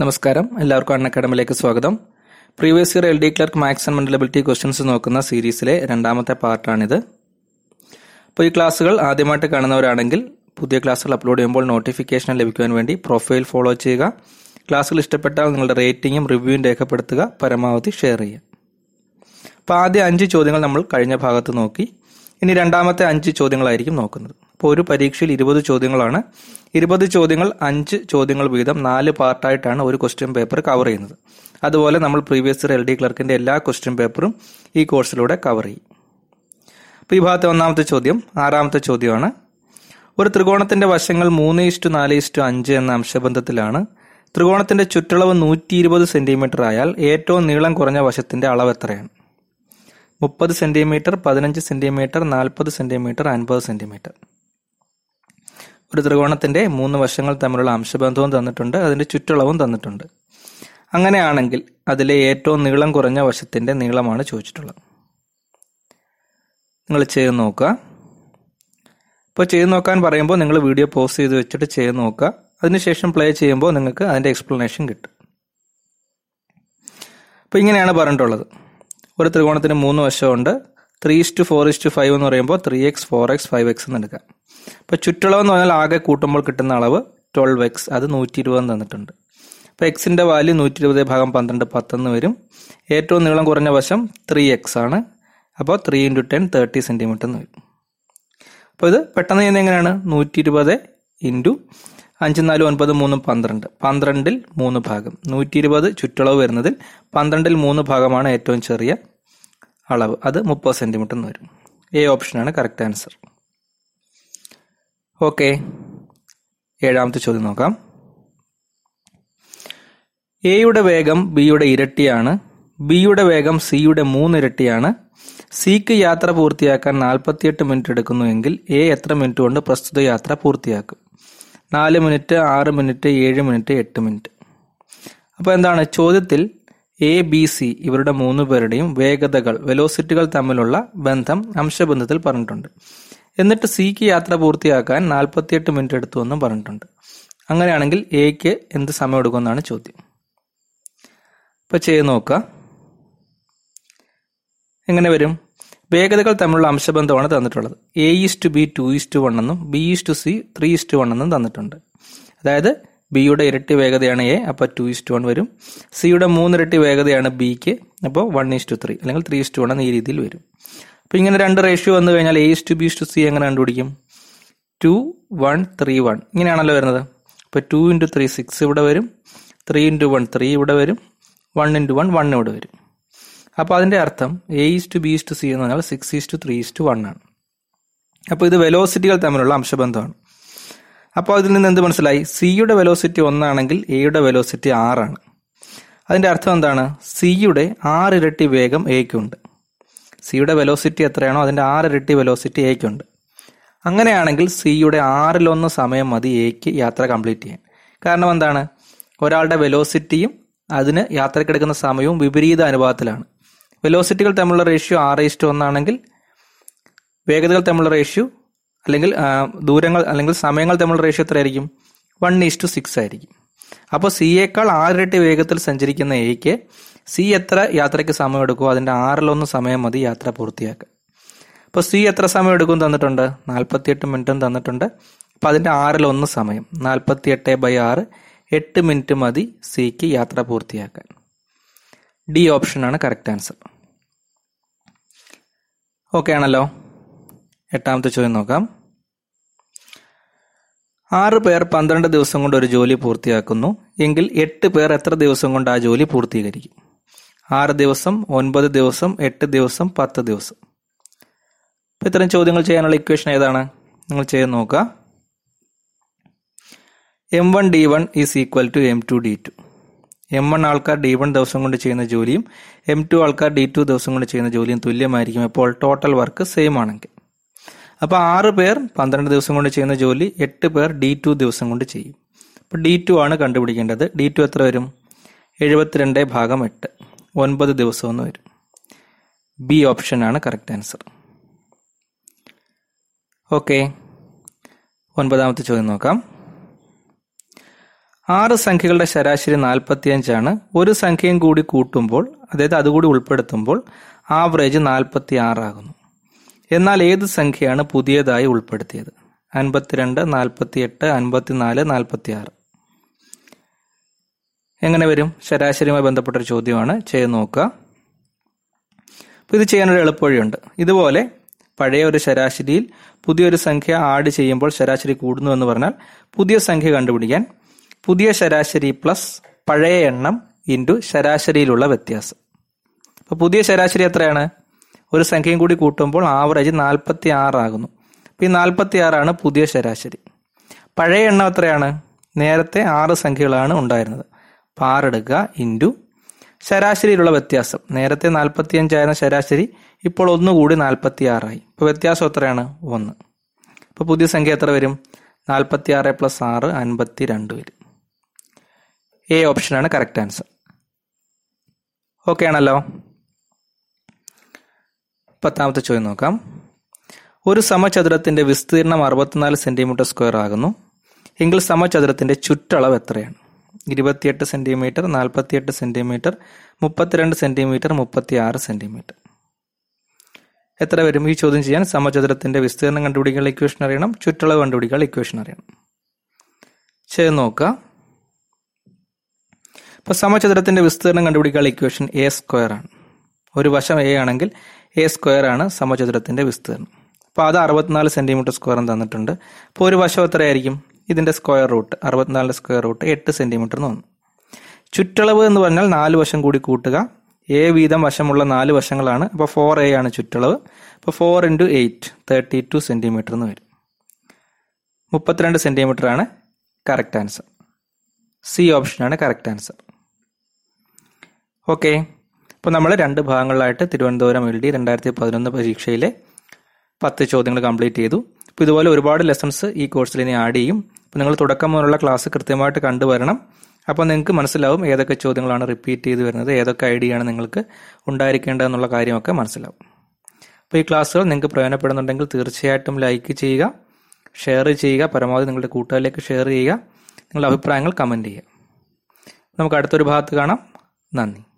നമസ്കാരം. എല്ലാവർക്കും അൺ അക്കാഡമിയിലേക്ക് സ്വാഗതം. Previous year L D clerk maths and mental ability questions നോക്കുന്ന സീരീസിലെ രണ്ടാമത്തെ പാർട്ടാണിത്. അപ്പോൾ ഈ ക്ലാസ്സുകൾ ആദ്യമായിട്ട് കാണുന്നവരാണെങ്കിൽ പുതിയ ക്ലാസ്സുകൾ അപ്ലോഡ് ചെയ്യുമ്പോൾ നോട്ടിഫിക്കേഷൻ ലഭിക്കുവാൻ വേണ്ടി പ്രൊഫൈൽ ഫോളോ ചെയ്യുക. ക്ലാസ്സുകൾ ഇഷ്ടപ്പെട്ടാൽ നിങ്ങളുടെ റേറ്റിംഗും റിവ്യൂവും രേഖപ്പെടുത്തുക. പരമാവധി ഷെയർ ചെയ്യുക. അപ്പോൾ ആദ്യ അഞ്ച് ചോദ്യങ്ങൾ നമ്മൾ കഴിഞ്ഞ ഭാഗത്ത് നോക്കി. ഇനി രണ്ടാമത്തെ അഞ്ച് ചോദ്യങ്ങളായിരിക്കും നോക്കുന്നത്. അപ്പോൾ ഒരു പരീക്ഷയിൽ ഇരുപത് ചോദ്യങ്ങളാണ്. ഇരുപത് ചോദ്യങ്ങൾ അഞ്ച് ചോദ്യങ്ങൾ വീതം നാല് പാർട്ടായിട്ടാണ് ഒരു ക്വസ്റ്റ്യൻ പേപ്പർ കവർ ചെയ്യുന്നത്. അതുപോലെ നമ്മൾ പ്രീവിയസ് ഇയർ എൽ ഡി ക്ലർക്കിന്റെ എല്ലാ ക്വസ്റ്റ്യൻ പേപ്പറും ഈ കോഴ്സിലൂടെ കവർ ചെയ്യും. അപ്പോൾ ഈ ഭാഗത്തെ ഒന്നാമത്തെ ചോദ്യം ആറാമത്തെ ചോദ്യമാണ്. ഒരു ത്രികോണത്തിന്റെ വശങ്ങൾ മൂന്ന് ഇഷ്ടു നാല് ഇഷ്ടു അഞ്ച് എന്ന അംശബന്ധത്തിലാണ്. ത്രികോണത്തിന്റെ ചുറ്റളവ് നൂറ്റി ഇരുപത് സെന്റിമീറ്റർ ആയാൽ ഏറ്റവും നീളം കുറഞ്ഞ വശത്തിന്റെ അളവ് എത്രയാണ്? മുപ്പത് സെന്റിമീറ്റർ പതിനഞ്ച് സെന്റിമീറ്റർ നാൽപ്പത് സെന്റിമീറ്റർ അൻപത് സെന്റിമീറ്റർ. ഒരു ത്രികോണത്തിന്റെ മൂന്ന് വശങ്ങൾ തമ്മിലുള്ള അംശബന്ധവും തന്നിട്ടുണ്ട് അതിന്റെ ചുറ്റളവും തന്നിട്ടുണ്ട്. അങ്ങനെയാണെങ്കിൽ അതിലെ ഏറ്റവും നീളം കുറഞ്ഞ വശത്തിന്റെ നീളമാണ് ചോദിച്ചിട്ടുള്ളത്. നിങ്ങൾ ചെയ്ത് നോക്കുക. ഇപ്പോൾ ചെയ്ത് നോക്കാൻ പറയുമ്പോൾ നിങ്ങൾ വീഡിയോ പോസ് ചെയ്ത് വെച്ചിട്ട് ചെയ്ത് നോക്കുക. അതിനുശേഷം പ്ലേ ചെയ്യുമ്പോൾ നിങ്ങൾക്ക് അതിന്റെ എക്സ്പ്ലനേഷൻ കിട്ടും. അപ്പോൾ ഇങ്ങനെയാണ് പറഞ്ഞിട്ടുള്ളത്. ഒരു ത്രികോണത്തിന് മൂന്ന് വശമുണ്ട്. Three is to four is to five എന്ന് പറയുമ്പോൾ three x four x five x എന്ന് എടുക്കാം. അപ്പോൾ ചുറ്റളവ് എന്ന് പറഞ്ഞാൽ ആകെ കൂട്ടുമ്പോൾ കിട്ടുന്ന അളവ് ട്വൽവ് എക്സ് അത് നൂറ്റി ഇരുപത് തന്നിട്ടുണ്ട്. അപ്പോൾ എക്സിന്റെ വാല്യൂ നൂറ്റി ഇരുപത് ഭാഗം പന്ത്രണ്ട് പത്തെന്ന് വരും. ഏറ്റവും നീളം കുറഞ്ഞ വശം ത്രീ എക്സ് ആണ്. അപ്പോൾ three into ten thirty centimetre എന്ന് വരും. അപ്പോൾ ഇത് പെട്ടെന്ന് ചെയ്യുന്നത് എങ്ങനെയാണ്? നൂറ്റി ഇരുപത് ഇന്റു അഞ്ച് നാല് ഒൻപത് മൂന്ന് പന്ത്രണ്ട്. പന്ത്രണ്ടിൽ മൂന്ന് ഭാഗം. നൂറ്റി ഇരുപത് ചുറ്റളവ് വരുന്നതിൽ പന്ത്രണ്ടിൽ മൂന്ന് ഭാഗമാണ് ഏറ്റവും ചെറിയ അളവ്. അത് മുപ്പത് സെന്റിമീറ്റർ എന്ന് വരും. എ ഓപ്ഷനാണ് കറക്റ്റ് ആൻസർ ഓക്കെ ഏഴാമത്തെ ചോദ്യം നോക്കാം. എയുടെ വേഗം ബിയുടെ ഇരട്ടിയാണ്. ബിയുടെ വേഗം സിയുടെ മൂന്നിരട്ടിയാണ് സിക്ക് യാത്ര പൂർത്തിയാക്കാൻ നാൽപ്പത്തിയെട്ട് മിനിറ്റ് എടുക്കുന്നുവെങ്കിൽ എ എത്ര മിനിറ്റ് കൊണ്ട് പ്രസ്തുത യാത്ര പൂർത്തിയാക്കും? നാല് മിനിറ്റ് ആറ് മിനിറ്റ് ഏഴ് മിനിറ്റ് എട്ട് മിനിറ്റ്. അപ്പോൾ എന്താണ്? ചോദ്യത്തിൽ എ ബി സി ഇവരുടെ മൂന്ന് പേരുടെയും വേഗതകൾ വെലോസിറ്റികൾ തമ്മിലുള്ള ബന്ധം അംശബന്ധത്തിൽ പറഞ്ഞിട്ടുണ്ട്. എന്നിട്ട് സിക്ക് യാത്ര പൂർത്തിയാക്കാൻ നാൽപ്പത്തിയെട്ട് മിനിറ്റ് എടുത്തു എന്നും പറഞ്ഞിട്ടുണ്ട്. അങ്ങനെയാണെങ്കിൽ എക്ക് എന്ത് സമയം എടുക്കുമെന്നാണ് ചോദ്യം. അപ്പോൾ ചെയ്ത് നോക്കുക. എങ്ങനെ വരും? വേഗതകൾ തമ്മിലുള്ള അംശബന്ധമാണ് തന്നിട്ടുള്ളത്. A is to B two is to one എന്നും B is to C three is to one എന്നും തന്നിട്ടുണ്ട്. അതായത് ബിയുടെ ഇരട്ടി വേഗതയാണ് എ അപ്പോൾ ടു ഈസ് ടു വൺ വരും. സിയുടെ മൂന്നിരട്ടി വേഗതയാണ് ബിക്ക് അപ്പോൾ വൺ ഈസ് ടു ത്രീ അല്ലെങ്കിൽ ത്രീ ഈസ് ടു വൺ എന്ന ഈ രീതിയിൽ വരും. അപ്പോൾ ഇങ്ങനെ രണ്ട് റേഷ്യോ വന്നു കഴിഞ്ഞാൽ A is to B is to C എങ്ങനെ കണ്ടുപിടിക്കും? ടു വൺ ത്രീ വൺ ഇങ്ങനെയാണല്ലോ വരുന്നത്. അപ്പോൾ ടു ഇന്റു ത്രീ സിക്സ് ഇവിടെ വരും. ത്രീ ഇന്റു വൺ ത്രീ ഇവിടെ വരും. വൺ ഇന്റു വൺ വൺ ഇവിടെ വരും. അപ്പോൾ അതിന്റെ അർത്ഥം A is to B is to C എന്ന് പറഞ്ഞാൽ six is to three is to one ആണ്. അപ്പോൾ ഇത് വെലോസിറ്റികൾ തമ്മിലുള്ള അംശബന്ധമാണ്. അപ്പോൾ അതിൽ നിന്ന് എന്ത് മനസ്സിലായി? സിയുടെ വെലോസിറ്റി ഒന്നാണെങ്കിൽ എയുടെ വെലോസിറ്റി ആറാണ് അതിന്റെ അർത്ഥം എന്താണ്? സിയുടെ ആറിരട്ടി വേഗം എക്കുണ്ട് സിയുടെ വെലോസിറ്റി എത്രയാണോ അതിന്റെ ആറിരട്ടി വെലോസിറ്റി എക്കുണ്ട് അങ്ങനെയാണെങ്കിൽ സിയുടെ ആറിലൊന്ന് സമയം മതി എക്ക് യാത്ര കംപ്ലീറ്റ് ചെയ്യാൻ. കാരണം എന്താണ്? ഒരാളുടെ വെലോസിറ്റിയും അതിന് യാത്രക്കെടുക്കുന്ന സമയവും വിപരീത അനുപാതത്തിലാണ്. വെലോസിറ്റികൾ തമ്മിലുള്ള റേഷ്യോ ആറ് ഇഷ്ടു ഒന്നാണെങ്കിൽ വേഗതകൾ തമ്മിലുള്ള റേഷ്യോ അല്ലെങ്കിൽ ദൂരങ്ങൾ അല്ലെങ്കിൽ സമയങ്ങൾ തമ്മിലുള്ള റേഷ്യോ എത്രയായിരിക്കും? വൺ ഈസ് ടു സിക്സ് ആയിരിക്കും. അപ്പോൾ സിയേക്കാൾ ആറിരട്ടി വേഗത്തിൽ സഞ്ചരിക്കുന്ന എക്ക് സി എത്ര യാത്രയ്ക്ക് സമയം എടുക്കുമോ അതിന്റെ ആറിലൊന്ന് സമയം മതി യാത്ര പൂർത്തിയാക്കാൻ. അപ്പോൾ സി എത്ര സമയം എടുക്കും തന്നിട്ടുണ്ട്? നാൽപ്പത്തിയെട്ട് മിനിറ്റും തന്നിട്ടുണ്ട്. അപ്പോൾ അതിന്റെ ആറിലൊന്ന് സമയം. നാൽപ്പത്തിയെട്ട് ബൈ ആറ് എട്ട് മിനിറ്റ് മതി സിക്ക് യാത്ര പൂർത്തിയാക്കാൻ. ഡി ഓപ്ഷനാണ് കറക്റ്റ് ആൻസർ. ഓക്കെ ആണല്ലോ. എട്ടാമത്തെ ചോദ്യം നോക്കാം. ആറ് പേർ പന്ത്രണ്ട് ദിവസം കൊണ്ട് ഒരു ജോലി പൂർത്തിയാക്കുന്നു. എങ്കിൽ എട്ട് പേർ എത്ര ദിവസം കൊണ്ട് ആ ജോലി പൂർത്തീകരിക്കും? ആറ് ദിവസം ഒൻപത് ദിവസം എട്ട് ദിവസം പത്ത് ദിവസം. അപ്പം ഇത്തരം ചോദ്യങ്ങൾ ചെയ്യാനുള്ള ഇക്വേഷൻ ഏതാണ്? നിങ്ങൾ ചെയ്ത് നോക്കുക. M one D one is equal to M two D two M one ആൾക്കാർ ഡി വൺ ദിവസം കൊണ്ട് ചെയ്യുന്ന ജോലിയും എം ടു ആൾക്കാർ ഡി ടു ദിവസം കൊണ്ട് ചെയ്യുന്ന ജോലിയും തുല്യമായിരിക്കും. അപ്പോൾ ടോട്ടൽ വർക്ക് സെയിം ആണെങ്കിൽ. അപ്പോൾ ആറ് പേർ പന്ത്രണ്ട് ദിവസം കൊണ്ട് ചെയ്യുന്ന ജോലി എട്ട് പേർ ഡി ടു ദിവസം കൊണ്ട് ചെയ്യും. അപ്പോൾ ഡി ടു ആണ് കണ്ടുപിടിക്കേണ്ടത്. ഡി ടു എത്ര വരും? എഴുപത്തിരണ്ട് ഭാഗം എട്ട്. ഒൻപത് ദിവസം എന്ന് വരും. ബി ഓപ്ഷൻ ആണ് കറക്റ്റ് ആൻസർ ഓക്കെ ഒൻപതാമത്തെ ചോദ്യം നോക്കാം. ആറ് സംഖ്യകളുടെ ശരാശരി നാൽപ്പത്തിയഞ്ചാണ്. ഒരു സംഖ്യയും കൂടി കൂട്ടുമ്പോൾ അതായത് അതുകൂടി ഉൾപ്പെടുത്തുമ്പോൾ ആവറേജ് നാൽപ്പത്തി ആറാകുന്നു എന്നാൽ ഏത് സംഖ്യയാണ് പുതിയതായി ഉൾപ്പെടുത്തിയത്? അൻപത്തിരണ്ട് നാൽപ്പത്തിയെട്ട് അൻപത്തിനാല് നാൽപ്പത്തി ആറ് എങ്ങനെ വരും? ശരാശരിയുമായി ബന്ധപ്പെട്ട ഒരു ചോദ്യമാണ്. ചെയ്ത് നോക്കുക. അപ്പോൾ ഇത് ചെയ്യാനൊരു എളുപ്പവഴിയുണ്ട്. ഇതുപോലെ പഴയ ഒരു ശരാശരിയിൽ പുതിയൊരു സംഖ്യ ആഡ് ചെയ്യുമ്പോൾ ശരാശരി കൂടുന്നു എന്ന് പറഞ്ഞാൽ പുതിയ സംഖ്യ കണ്ടുപിടിക്കാൻ പുതിയ ശരാശരി പ്ലസ് പഴയ എണ്ണം ഇന്റു ശരാശരിയിലുള്ള വ്യത്യാസം. അപ്പോൾ പുതിയ ശരാശരി എത്രയാണ്? ഒരു സംഖ്യയും കൂടി കൂട്ടുമ്പോൾ ആവറേജ് നാൽപ്പത്തി ആറാകുന്നു അപ്പോൾ ഈ നാൽപ്പത്തി ആറാണ് പുതിയ ശരാശരി. പഴയ എണ്ണം എത്രയാണ്? നേരത്തെ ആറ് സംഖ്യകളാണ് ഉണ്ടായിരുന്നത്. അപ്പോൾ ആറെടുക്കുക ഇന്റു ശരാശരിയിലുള്ള വ്യത്യാസം. നേരത്തെ നാൽപ്പത്തി അഞ്ചായിരുന്ന ശരാശരി ഇപ്പോൾ ഒന്നുകൂടി നാൽപ്പത്തി ആറായി ഇപ്പോൾ വ്യത്യാസം എത്രയാണ്? ഒന്ന്. അപ്പോൾ പുതിയ സംഖ്യ എത്ര വരും? നാൽപ്പത്തി ആറ് പ്ലസ് ആറ് അൻപത്തി രണ്ട് വരും. എ ഓപ്ഷനാണ് കറക്റ്റ് ആൻസർ ഓക്കെ ആണല്ലോ. പത്താമത്തെ ചോദ്യം നോക്കാം. ഒരു സമചതുരത്തിന്റെ വിസ്തീർണം അറുപത്തിനാല് സെന്റിമീറ്റർ സ്ക്വയർ ആകുന്നു. എങ്കിൽ സമചതുരത്തിന്റെ ചുറ്റളവ് എത്രയാണ്? ഇരുപത്തിയെട്ട് സെന്റിമീറ്റർ നാൽപ്പത്തിയെട്ട് സെന്റിമീറ്റർ മുപ്പത്തിരണ്ട് സെന്റിമീറ്റർ മുപ്പത്തി ആറ് സെന്റിമീറ്റർ എത്ര വരും? ഈ ചോദ്യം ചെയ്യാൻ സമചതുരത്തിന്റെ വിസ്തീർണം കണ്ടുപിടിക്കാനുള്ള ഇക്വേഷൻ അറിയണം ചുറ്റളവ് കണ്ടുപിടിക്കാനുള്ള ഇക്വേഷൻ അറിയണം. ചെയ്ത് നോക്കുക ഇപ്പൊ സമചതുരത്തിന്റെ വിസ്തീർണം കണ്ടുപിടിക്കാനുള്ള ഇക്വേഷൻ എ സ്ക്വയർ ആണ്. ഒരു വശം എ ആണെങ്കിൽ എ സ്ക്വയർ ആണ് സമചതുരത്തിന്റെ വിസ്തീർണം അപ്പോൾ അത് അറുപത്തിനാല് സെന്റിമീറ്റർ സ്ക്വയർ തന്നിട്ടുണ്ട്. അപ്പോൾ ഒരു വശം എത്രയായിരിക്കും? ഇതിന്റെ സ്ക്വയർ റൂട്ട് അറുപത്തിനാലിന്റെ സ്ക്വയർ റൂട്ട് എട്ട് സെന്റിമീറ്റർ എന്ന് വന്നു. ചുറ്റളവ് എന്ന് പറഞ്ഞാൽ നാല് വശം കൂടി കൂട്ടുക. എ വീതം വശമുള്ള നാല് വശങ്ങളാണ്. അപ്പോൾ ഫോർ എ ആണ് ചുറ്റളവ്. അപ്പോൾ four into eight thirty two centimetre എന്ന് വരും. മുപ്പത്തിരണ്ട് സെന്റിമീറ്റർ ആണ് കറക്റ്റ് ആൻസർ സി ഓപ്ഷനാണ് കറക്റ്റ് ആൻസർ ഓക്കെ. അപ്പോൾ നമ്മൾ രണ്ട് ഭാഗങ്ങളിലായിട്ട് തിരുവനന്തപുരം എൽ ഡി രണ്ടായിരത്തി പതിനൊന്ന് പരീക്ഷയിലെ പത്ത് ചോദ്യങ്ങൾ കംപ്ലീറ്റ് ചെയ്തു. അപ്പോൾ ഇതുപോലെ ഒരുപാട് ലെസൺസ് ഈ കോഴ്സിൽ ഇനി ആഡ് ചെയ്യും. അപ്പോൾ നിങ്ങൾ തുടക്കം മുതലുള്ള ക്ലാസ് കൃത്യമായിട്ട് കണ്ടുവരണം. അപ്പോൾ നിങ്ങൾക്ക് മനസ്സിലാവും ഏതൊക്കെ ചോദ്യങ്ങളാണ് റിപ്പീറ്റ് ചെയ്ത് വരുന്നത് ഏതൊക്കെ ഐഡിയ ആണ് നിങ്ങൾക്ക് ഉണ്ടായിരിക്കേണ്ടതെന്നുള്ള കാര്യമൊക്കെ മനസ്സിലാവും. അപ്പോൾ ഈ ക്ലാസ്സുകൾ നിങ്ങൾക്ക് പ്രയോജനപ്പെടുന്നുണ്ടെങ്കിൽ തീർച്ചയായിട്ടും ലൈക്ക് ചെയ്യുക ഷെയർ ചെയ്യുക പരമാവധി നിങ്ങളുടെ കൂട്ടുകാരിലേക്ക് ഷെയർ ചെയ്യുക നിങ്ങളുടെ അഭിപ്രായങ്ങൾ കമന്റ് ചെയ്യുക. നമുക്ക് അടുത്തൊരു ഭാഗത്ത് കാണാം. നന്ദി.